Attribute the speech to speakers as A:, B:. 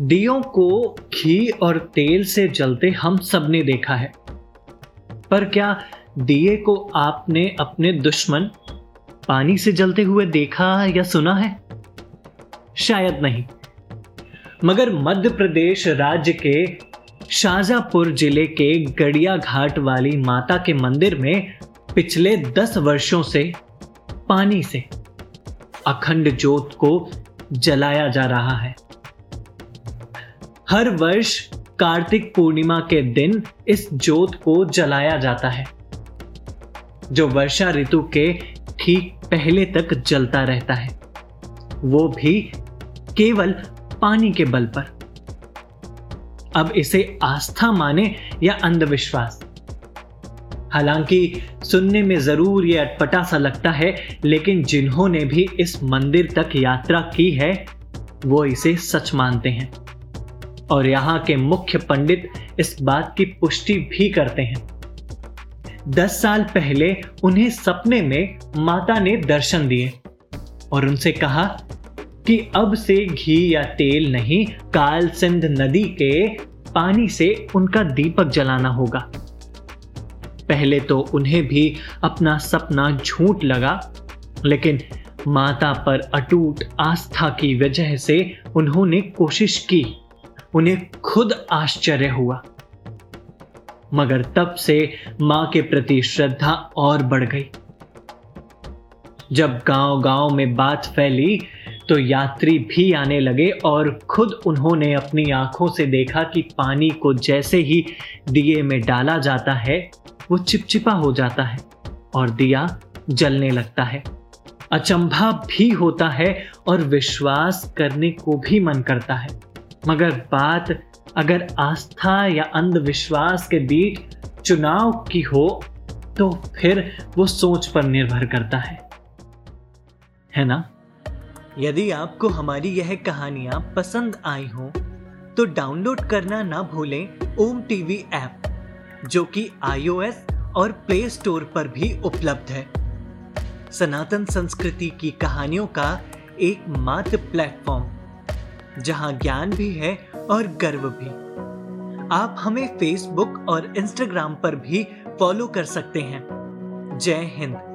A: दियों को घी और तेल से जलते हम सबने देखा है। पर क्या दिए को आपने अपने दुश्मन पानी से जलते हुए देखा या सुना है? शायद नहीं। मगर मध्य प्रदेश राज्य के शाजापुर ज़िले के गड़िया घाट वाली माता के मंदिर में पिछले दस वर्षों से पानी से अखंड ज्योत को जलाया जा रहा है। हर वर्ष कार्तिक पूर्णिमा के दिन इस ज्योत को जलाया जाता है, जो वर्षा ऋतु के ठीक पहले तक जलता रहता है। वो भी केवल पानी के बल पर। अब इसे आस्था माने या अंधविश्वास। हालाँकि सुनने में ज़रूर ये अटपटा सा लगता है, लेकिन जिन्होंने भी इस मंदिर तक यात्रा की है, वो इसे सच मानते हैं। और यहाँ के मुख्य पंडित इस बात की पुष्टि भी करते हैं। दस साल पहले उन्हें सपने में माता ने दर्शन दिए और उनसे कहा कि अब से घी या तेल नहीं काल सिंध नदी के पानी से उनका दीपक जलाना होगा। पहले तो उन्हें भी अपना सपना झूठ लगा, लेकिन माता पर अटूट आस्था की वजह से उन्होंने कोशिश की। उन्हें खुद आश्चर्य हुआ। मगर तब से माँ के प्रति श्रद्धा और बढ़ गई। जब गाँव गाँव में बात फैली तो यात्री भी आने लगे और खुद उन्होंने अपनी आँखों से देखा कि पानी को जैसे ही दिए में डाला जाता है, वो चिपचिपा हो जाता है और दिया जलने लगता है। अचंभा भी होता है और विश्वास करने को भी मन करता है। मगर बात अगर आस्था या अंधविश्वास के बीच चुनाव की हो तो फिर वो सोच पर निर्भर करता है। है ना? यदि आपको हमारी यह कहानियाँ पसंद आई हो तो डाउनलोड करना ना भूलें ओम टीवी ऐप, जो कि आईओएस और प्ले स्टोर पर भी उपलब्ध है। सनातन संस्कृति की कहानियों का एक मात्र प्लेटफॉर्म। जहाँ ज्ञान भी है और गर्व भी। आप हमें फेसबुक और इंस्टाग्राम पर भी फॉलो कर सकते हैं। जय हिंद।